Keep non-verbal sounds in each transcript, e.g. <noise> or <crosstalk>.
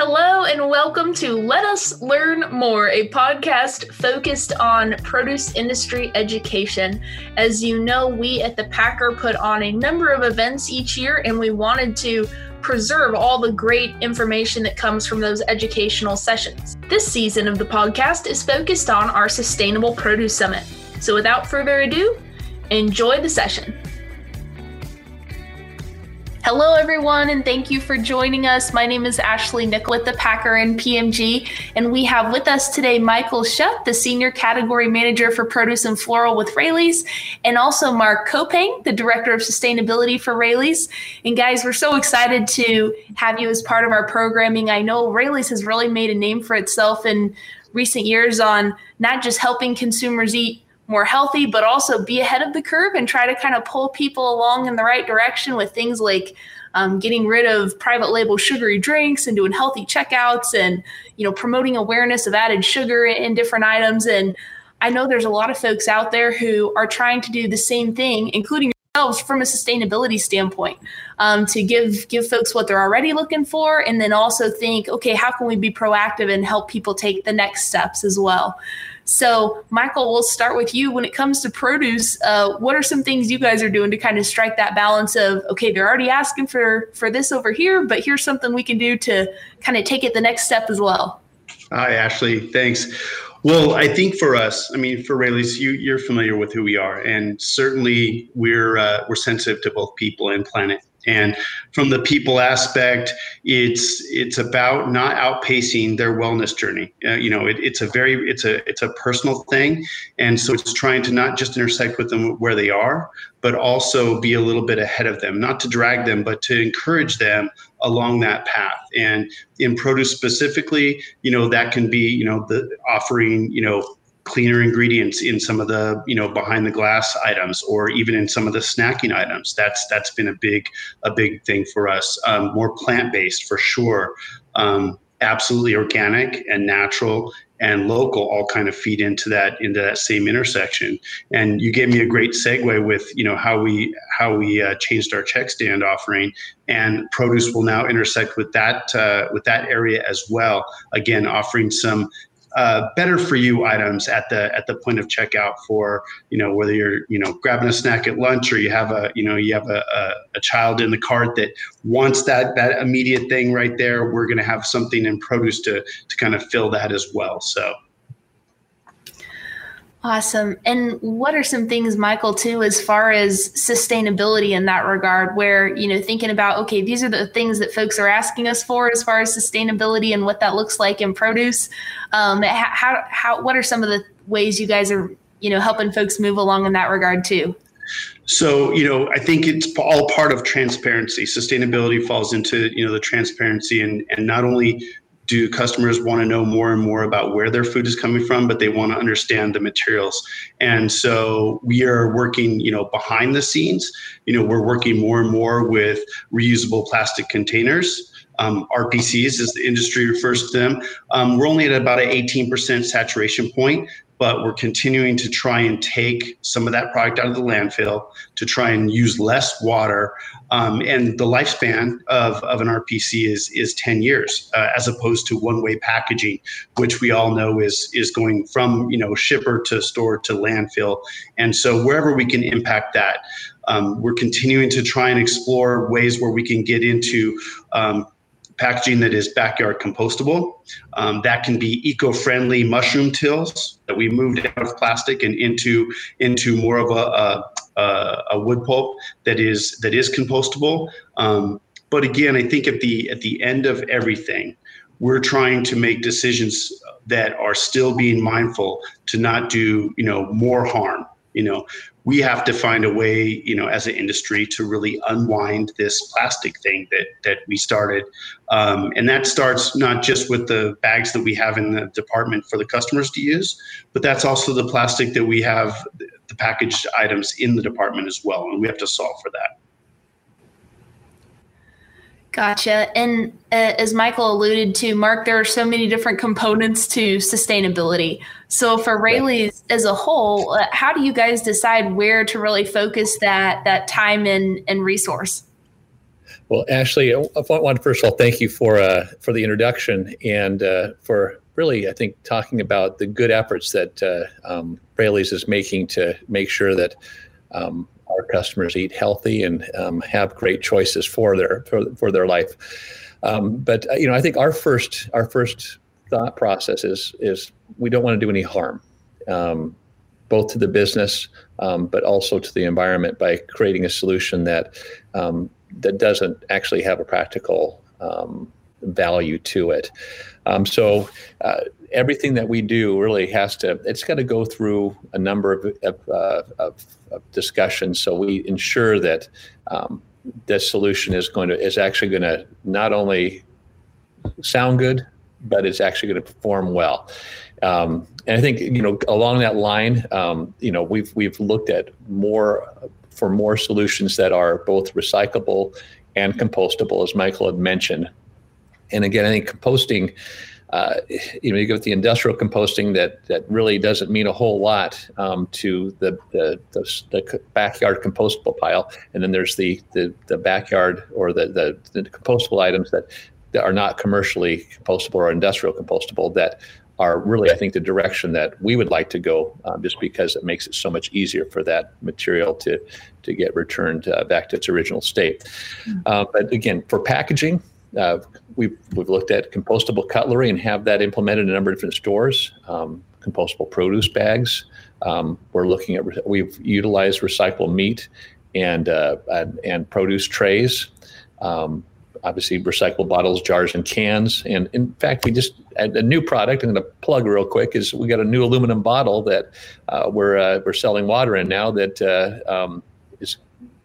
Hello, and welcome to Let Us Learn More, a podcast focused on produce industry education. As you know, we at the Packer put on a number of events each year, and we wanted to preserve all the great information that comes from those educational sessions. This season of the podcast is focused on our Sustainable Produce Summit. So, without further ado, enjoy the session. Hello, everyone, and thank you for joining us. My name is Ashley Nickle with the Packer and PMG, and we have with us today Michael Shutt, the Senior Category Manager for Produce and Floral with Raley's, and also Mark Kopang, the Director of Sustainability for Raley's. And guys, we're so excited to have you as part of our programming. I know Raley's has really made a name for itself in recent years on not just helping consumers eat more healthy, but also be ahead of the curve and try to kind of pull people along in the right direction with things like um, getting rid of private label sugary drinks and doing healthy checkouts and you know promoting awareness of added sugar in different items. And I know there's a lot of folks out there who are trying to do the same thing, including yourselves from a sustainability standpoint, um, to give give folks what they're already looking for, and then also think, okay, how can we be proactive and help people take the next steps as well. So, Michael, we'll start with you. When it comes to produce, uh, what are some things you guys are doing to kind of strike that balance of okay, they're already asking for for this over here, but here's something we can do to kind of take it the next step as well. Hi, Ashley. Thanks. Well, I think for us, I mean, for Raley's, you, you're familiar with who we are, and certainly we're uh, we're sensitive to both people and planet. And from the people aspect, it's it's about not outpacing their wellness journey. Uh, you know, it, it's a very it's a it's a personal thing, and so it's trying to not just intersect with them where they are, but also be a little bit ahead of them, not to drag them, but to encourage them along that path. And in produce specifically, you know, that can be you know the offering you know cleaner ingredients in some of the you know behind the glass items or even in some of the snacking items. That's that's been a big a big thing for us. Um, more plant-based for sure. Um, absolutely organic and natural and local all kind of feed into that into that same intersection. And you gave me a great segue with you know how we how we uh, changed our check stand offering. And produce will now intersect with that uh, with that area as well. Again offering some uh, better for you items at the at the point of checkout for you know whether you're you know grabbing a snack at lunch or you have a you know you have a, a, a child in the cart that wants that that immediate thing right there we're going to have something in produce to to kind of fill that as well. So Awesome. And what are some things, Michael, too, as far as sustainability in that regard, where, you know, thinking about, okay, these are the things that folks are asking us for as far as sustainability and what that looks like in produce. Um, how, how, what are some of the ways you guys are, you know, helping folks move along in that regard, too? So, you know, I think it's all part of transparency. Sustainability falls into, you know, the transparency and, and not only do customers want to know more and more about where their food is coming from but they want to understand the materials. And so we are working you know behind the scenes. You know we're working more and more with reusable plastic containers. Um, RPCs, as the industry refers to them. Um, we're only at about an 18% saturation point, but we're continuing to try and take some of that product out of the landfill to try and use less water. Um, and the lifespan of, of an RPC is is 10 years, uh, as opposed to one-way packaging, which we all know is is going from you know shipper to store to landfill. And so wherever we can impact that, um, we're continuing to try and explore ways where we can get into um, packaging that is backyard compostable. Um, that can be eco-friendly mushroom tills that we moved out of plastic and into into more of a, a, a wood pulp that is that is compostable. Um, but again, I think at the at the end of everything, we're trying to make decisions that are still being mindful to not do you know more harm. You know, we have to find a way, you know, as an industry to really unwind this plastic thing that that we started, um, and that starts not just with the bags that we have in the department for the customers to use, but that's also the plastic that we have, the packaged items in the department as well, and we have to solve for that. Gotcha. And uh, as Michael alluded to, Mark, there are so many different components to sustainability. So for Raley's as a whole, uh, how do you guys decide where to really focus that that time and, and resource? Well, Ashley, I want to first of all thank you for uh, for the introduction and uh, for really, I think, talking about the good efforts that uh, um, Raley's is making to make sure that um, our customers eat healthy and um, have great choices for their for, for their life. Um, but uh, you know, I think our first our first thought process is is we don't want to do any harm, um, both to the business, um, but also to the environment by creating a solution that um, that doesn't actually have a practical um, value to it. Um, so uh, everything that we do really has to it's got to go through a number of, of, uh, of, of discussions so we ensure that um, this solution is going to is actually going to not only sound good but it's actually going to perform well um, and i think you know along that line um, you know we've we've looked at more for more solutions that are both recyclable and compostable as michael had mentioned and again, I think composting, uh, you know, you go with the industrial composting that that really doesn't mean a whole lot um, to the, the, the the backyard compostable pile, and then there's the the, the backyard or the, the, the compostable items that that are not commercially compostable or industrial compostable that are really, I think, the direction that we would like to go, um, just because it makes it so much easier for that material to to get returned uh, back to its original state. Mm-hmm. Uh, but again, for packaging, uh, we've, we've looked at compostable cutlery and have that implemented in a number of different stores. Um, compostable produce bags. Um, we're looking at we've utilized recycled meat and uh, and, and, produce trays. Um, obviously, recyclable bottles, jars, and cans. And in fact, we just a new product. I'm going to plug real quick. Is we got a new aluminum bottle that uh, we're uh, we're selling water in now that uh, um,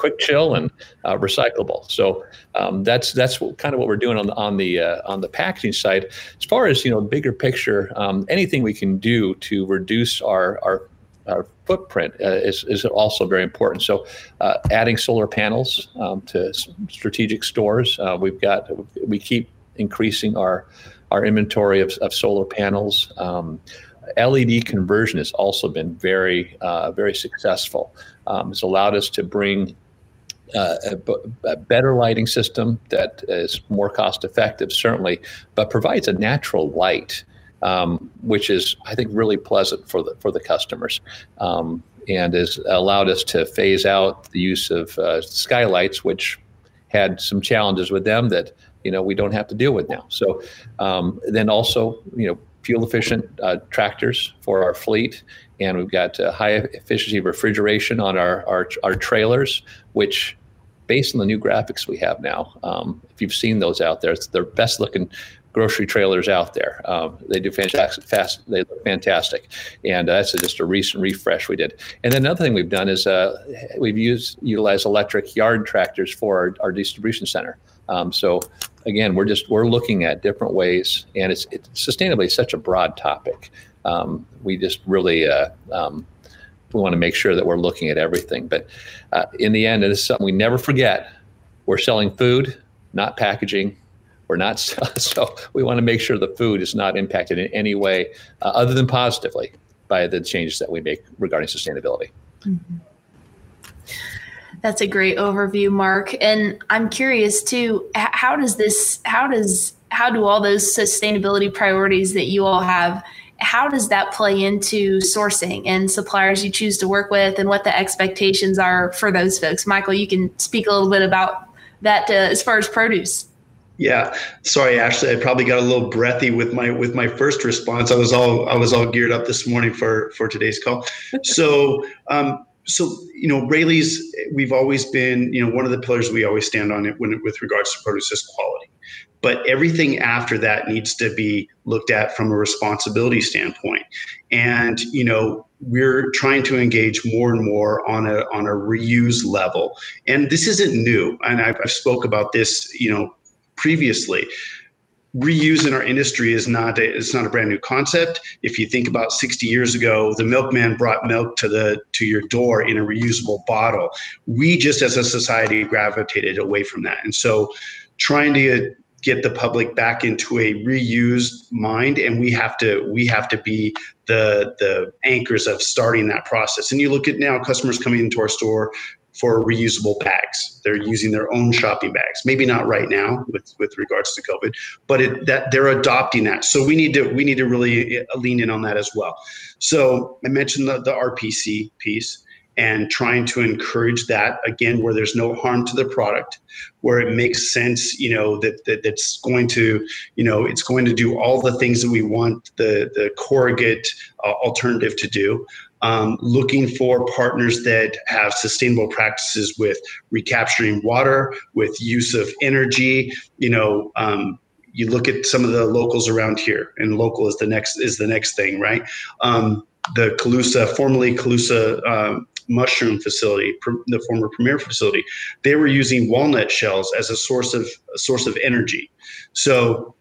quick chill and uh, recyclable. So um, that's that's what, kind of what we're doing on the on the uh, on the packaging side. As far as you know, bigger picture, um, anything we can do to reduce our our our footprint uh, is, is also very important. So, uh, adding solar panels um, to strategic stores, uh, we've got we keep increasing our our inventory of, of solar panels. Um, LED conversion has also been very uh, very successful. Um, it's allowed us to bring uh, a, a, better lighting system that is more cost effective, certainly, but provides a natural light, um, which is, I think, really pleasant for the for the customers, um, and has allowed us to phase out the use of uh, skylights, which had some challenges with them that you know we don't have to deal with now. So um, then also, you know, fuel efficient uh, tractors for our fleet and we've got uh, high efficiency refrigeration on our, our, our trailers, which based on the new graphics we have now. Um, if you've seen those out there, it's the best looking grocery trailers out there. Um, they do fantastic, fast. They look fantastic, and uh, that's just a recent refresh we did. And then another thing we've done is uh, we've used utilized electric yard tractors for our, our distribution center. Um, so again, we're just we're looking at different ways, and it's, it's sustainably such a broad topic. Um, we just really uh, um, we want to make sure that we're looking at everything. But uh, in the end, it is something we never forget. We're selling food, not packaging. We're not <laughs> so we want to make sure the food is not impacted in any way uh, other than positively by the changes that we make regarding sustainability. Mm-hmm. That's a great overview, Mark. And I'm curious too. How does this? How does how do all those sustainability priorities that you all have how does that play into sourcing and suppliers you choose to work with and what the expectations are for those folks? Michael you can speak a little bit about that uh, as far as produce. Yeah. Sorry ashley i probably got a little breathy with my with my first response. I was all i was all geared up this morning for for today's call. <laughs> So um so you know Raley's we've always been you know one of the pillars we always stand on it when with regards to produce is quality but everything after that needs to be looked at from a responsibility standpoint and you know we're trying to engage more and more on a on a reuse level and this isn't new and i've, I've spoke about this you know previously reuse in our industry is not a, it's not a brand new concept. If you think about 60 years ago, the milkman brought milk to the to your door in a reusable bottle. We just as a society gravitated away from that. And so trying to get the public back into a reused mind and we have to we have to be the the anchors of starting that process and you look at now customers coming into our store for reusable bags. They're using their own shopping bags. Maybe not right now with, with regards to COVID, but it, that they're adopting that. So we need to we need to really uh, lean in on that as well. So I mentioned the, the RPC piece and trying to encourage that again where there's no harm to the product where it makes sense you know that, that that's going to you know it's going to do all the things that we want the the corrugate uh, alternative to do. Um, looking for partners that have sustainable practices with recapturing water with use of energy you know um, you look at some of the locals around here and local is the next is the next thing right? Um, the Colusa, formerly Colusa um, mushroom facility, the former Premier facility, they were using walnut shells as a source of a source of energy. So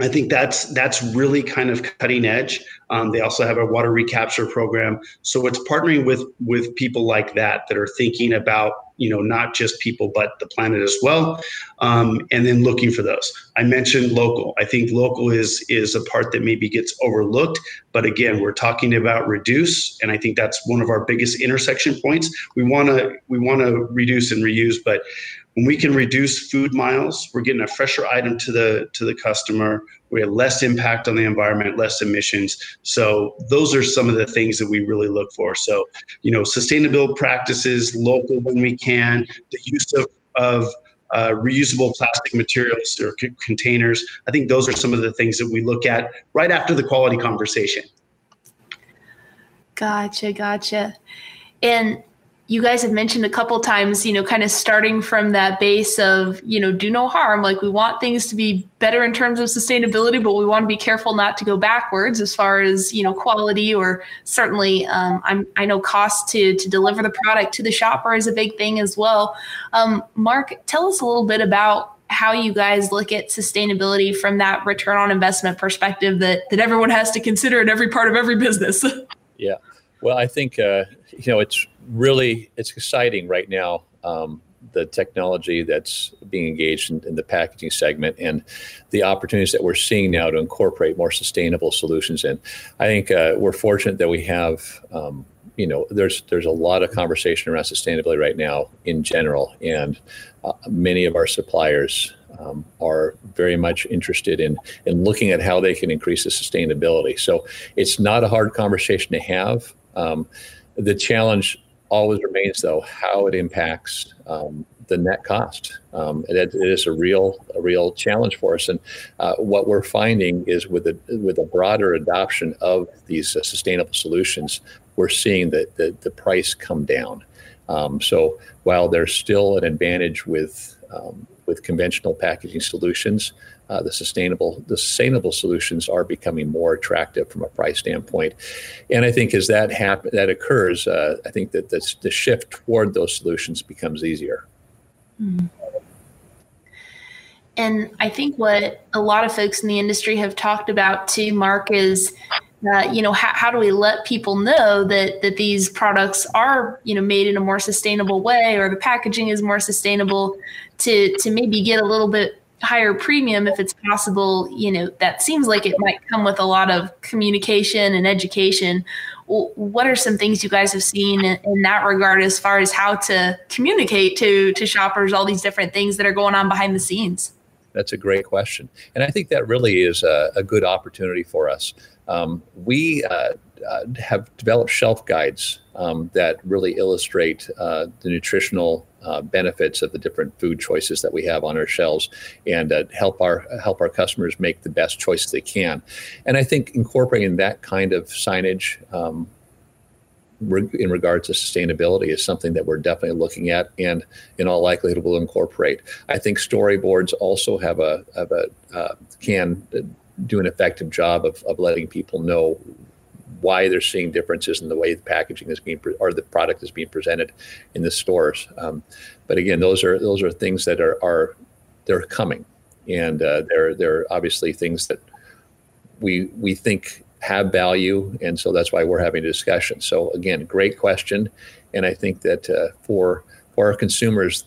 I think that's that's really kind of cutting edge. Um, they also have a water recapture program, so it's partnering with with people like that that are thinking about you know not just people but the planet as well, um, and then looking for those. I mentioned local. I think local is is a part that maybe gets overlooked, but again, we're talking about reduce, and I think that's one of our biggest intersection points. We want to we want to reduce and reuse, but when we can reduce food miles, we're getting a fresher item to the to the customer. We have less impact on the environment, less emissions. So those are some of the things that we really look for. So, you know, sustainable practices, local when we can, the use of of uh, reusable plastic materials or c- containers. I think those are some of the things that we look at right after the quality conversation. Gotcha, gotcha. And you guys have mentioned a couple times, you know, kind of starting from that base of, you know, do no harm. Like we want things to be better in terms of sustainability, but we want to be careful not to go backwards as far as, you know, quality or certainly um, I'm, I know cost to, to deliver the product to the shopper is a big thing as well. Um, Mark, tell us a little bit about how you guys look at sustainability from that return on investment perspective that, that everyone has to consider in every part of every business. <laughs> yeah. Well, I think, uh, you know, it's really it's exciting right now. Um, the technology that's being engaged in, in, the packaging segment and the opportunities that we're seeing now to incorporate more sustainable solutions in. I think uh, we're fortunate that we have, um, you know, there's there's a lot of conversation around sustainability right now in general, and uh, many of our suppliers um, are very much interested in in looking at how they can increase the sustainability. So it's not a hard conversation to have. Um, the challenge always remains, though, how it impacts um, the net cost. Um, it, it is a real a real challenge for us. And uh, what we're finding is with a with a broader adoption of these uh, sustainable solutions, we're seeing that the, the price come down. Um, so while there's still an advantage with um, with conventional packaging solutions, uh, the sustainable the sustainable solutions are becoming more attractive from a price standpoint. And I think as that happen that occurs, uh, I think that the shift toward those solutions becomes easier. Mm. And I think what a lot of folks in the industry have talked about too, Mark, is uh, you know how, how do we let people know that that these products are you know made in a more sustainable way or the packaging is more sustainable to to maybe get a little bit higher premium if it's possible you know that seems like it might come with a lot of communication and education. What are some things you guys have seen in, in, that regard as far as how to communicate to to shoppers all these different things that are going on behind the scenes? That's a great question. And i think that really is a, a good opportunity for us. Um, we uh, uh, have developed shelf guides um, that really illustrate uh, the nutritional uh, benefits of the different food choices that we have on our shelves and uh, help our help our customers make the best choices they can. And I think incorporating that kind of signage um, in regards to sustainability is something that we're definitely looking at and in all likelihood will incorporate. I think storyboards also have a, have a uh, can do an effective job of, of letting people know why they're seeing differences in the way the packaging is being pre- or the product is being presented in the stores. Um, but again, those are those are things that are are they're coming, and uh, they're they're obviously things that we we think have value, and so that's why we're having a discussion. So again, great question, and I think that uh, for for our consumers,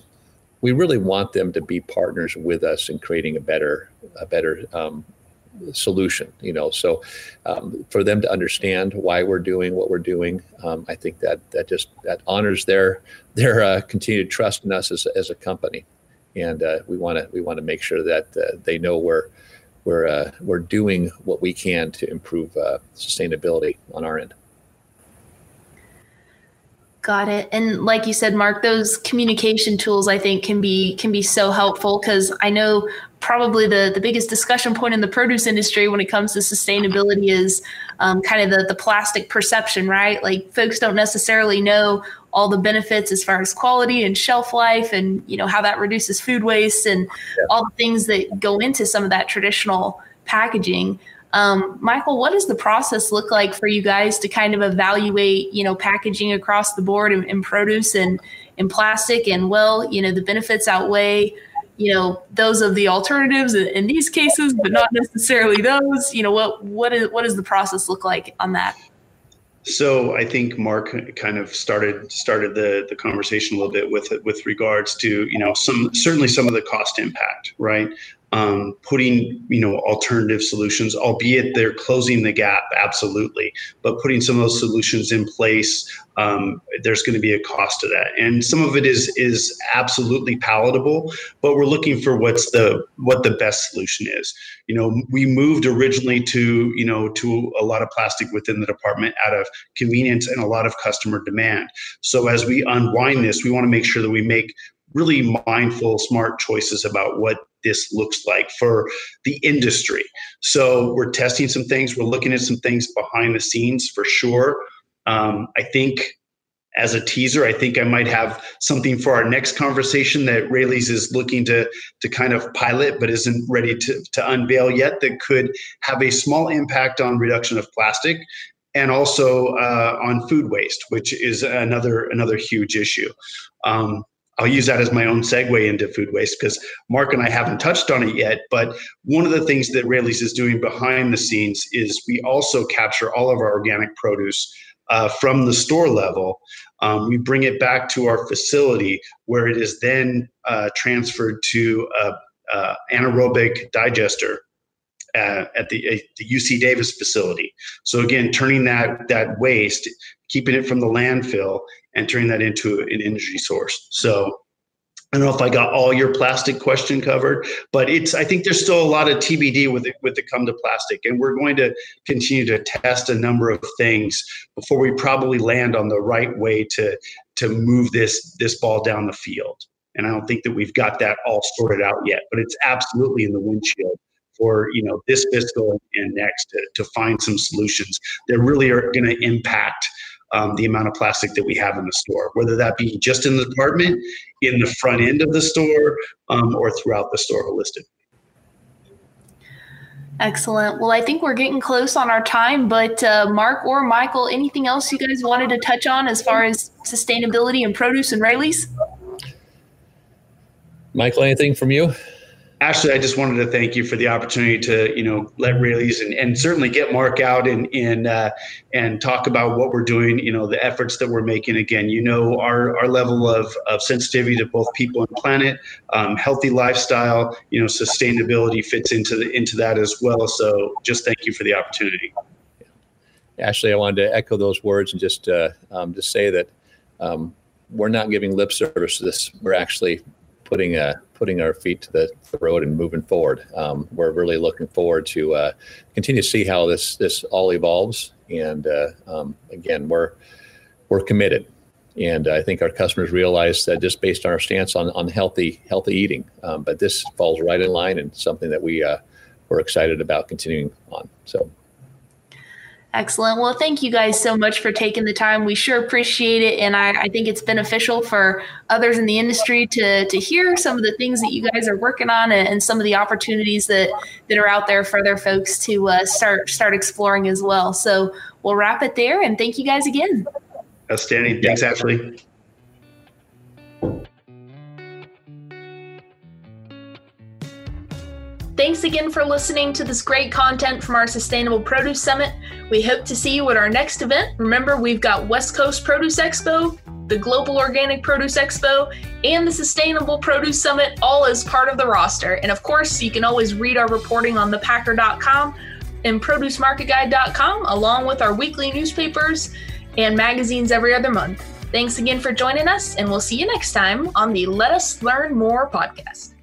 we really want them to be partners with us in creating a better a better um, solution. You know, so um, for them to understand why we're doing what we're doing, um, I think that that just that honors their their uh, continued trust in us as, as a company, and uh, we want to we want to make sure that uh, they know we're we're uh, we're doing what we can to improve uh, sustainability on our end. Got it. And like you said, Mark, those communication tools I think can be can be so helpful because I know probably the the biggest discussion point in the produce industry when it comes to sustainability is um, kind of the the plastic perception, right? Like folks don't necessarily know all the benefits as far as quality and shelf life and you know how that reduces food waste and yeah. all the things that go into some of that traditional packaging. Um, Michael, what does the process look like for you guys to kind of evaluate, you know, packaging across the board in, in produce and in plastic? And well, you know, the benefits outweigh, you know, those of the alternatives in these cases, but not necessarily those. You know, what what is what does the process look like on that? So I think Mark kind of started started the the conversation a little bit with with regards to you know some certainly some of the cost impact, right? Um, putting you know alternative solutions, albeit they're closing the gap absolutely, but putting some of those solutions in place, um, there's going to be a cost to that, and some of it is is absolutely palatable, but we're looking for what's the what the best solution is. You know, we moved originally to you know to a lot of plastic within the department out of convenience and a lot of customer demand. So as we unwind this, we want to make sure that we make really mindful, smart choices about what this looks like for the industry. So we're testing some things. We're looking at some things behind the scenes for sure. Um, I think as a teaser, I think I might have something for our next conversation that Raley's is looking to to kind of pilot, but isn't ready to, to unveil yet. That could have a small impact on reduction of plastic, and also uh, on food waste, which is another another huge issue. Um, I'll use that as my own segue into food waste because Mark and I haven't touched on it yet. But one of the things that Raley's is doing behind the scenes is we also capture all of our organic produce uh, from the store level. Um, we bring it back to our facility where it is then uh, transferred to a, a anaerobic digester at, at the, at the UC Davis facility. So again, turning that that waste, keeping it from the landfill, and turning that into an energy source. So I don't know if I got all your plastic question covered, but it's I think there's still a lot of TBD with it with the come to plastic, and we're going to continue to test a number of things before we probably land on the right way to to move this this ball down the field. And I don't think that we've got that all sorted out yet, but it's absolutely in the windshield for you know this fiscal and next to, to find some solutions that really are going to impact um, the amount of plastic that we have in the store, whether that be just in the department, in the front end of the store, um, or throughout the store holistically. Excellent. Well, I think we're getting close on our time, but uh, Mark or Michael, anything else you guys wanted to touch on as far as sustainability and produce and Raley's? Michael, anything from you? Ashley, I just wanted to thank you for the opportunity to, you know, let Raley's and, and certainly get Mark out and and uh, and talk about what we're doing. You know, the efforts that we're making. Again, you know, our our level of of sensitivity to both people and planet, um, healthy lifestyle. You know, sustainability fits into the into that as well. So, just thank you for the opportunity. Ashley, I wanted to echo those words and just uh, um, just say that um, we're not giving lip service to this. We're actually putting a putting our feet to the, the road and moving forward. Um, we're really looking forward to uh, continue to see how this this all evolves. And uh, um, again, we're we're committed, and I think our customers realize that just based on our stance on on healthy healthy eating. Um, but this falls right in line and something that we uh, we're excited about continuing on. So Excellent. Well, thank you guys so much for taking the time. We sure appreciate it. And I, I, think it's beneficial for others in the industry to, to hear some of the things that you guys are working on and, and some of the opportunities that, that are out there for other folks to uh, start, start exploring as well. So we'll wrap it there and thank you guys again. Outstanding. Thanks, Ashley. Thanks again for listening to this great content from our Sustainable Produce Summit. We hope to see you at our next event. Remember, we've got West Coast Produce Expo, the Global Organic Produce Expo, and the Sustainable Produce Summit, all as part of the roster. And of course, you can always read our reporting on thepacker.com and producemarketguide.com, along with our weekly newspapers and magazines every other month. Thanks again for joining us, and we'll see you next time on the Let Us Learn More podcast.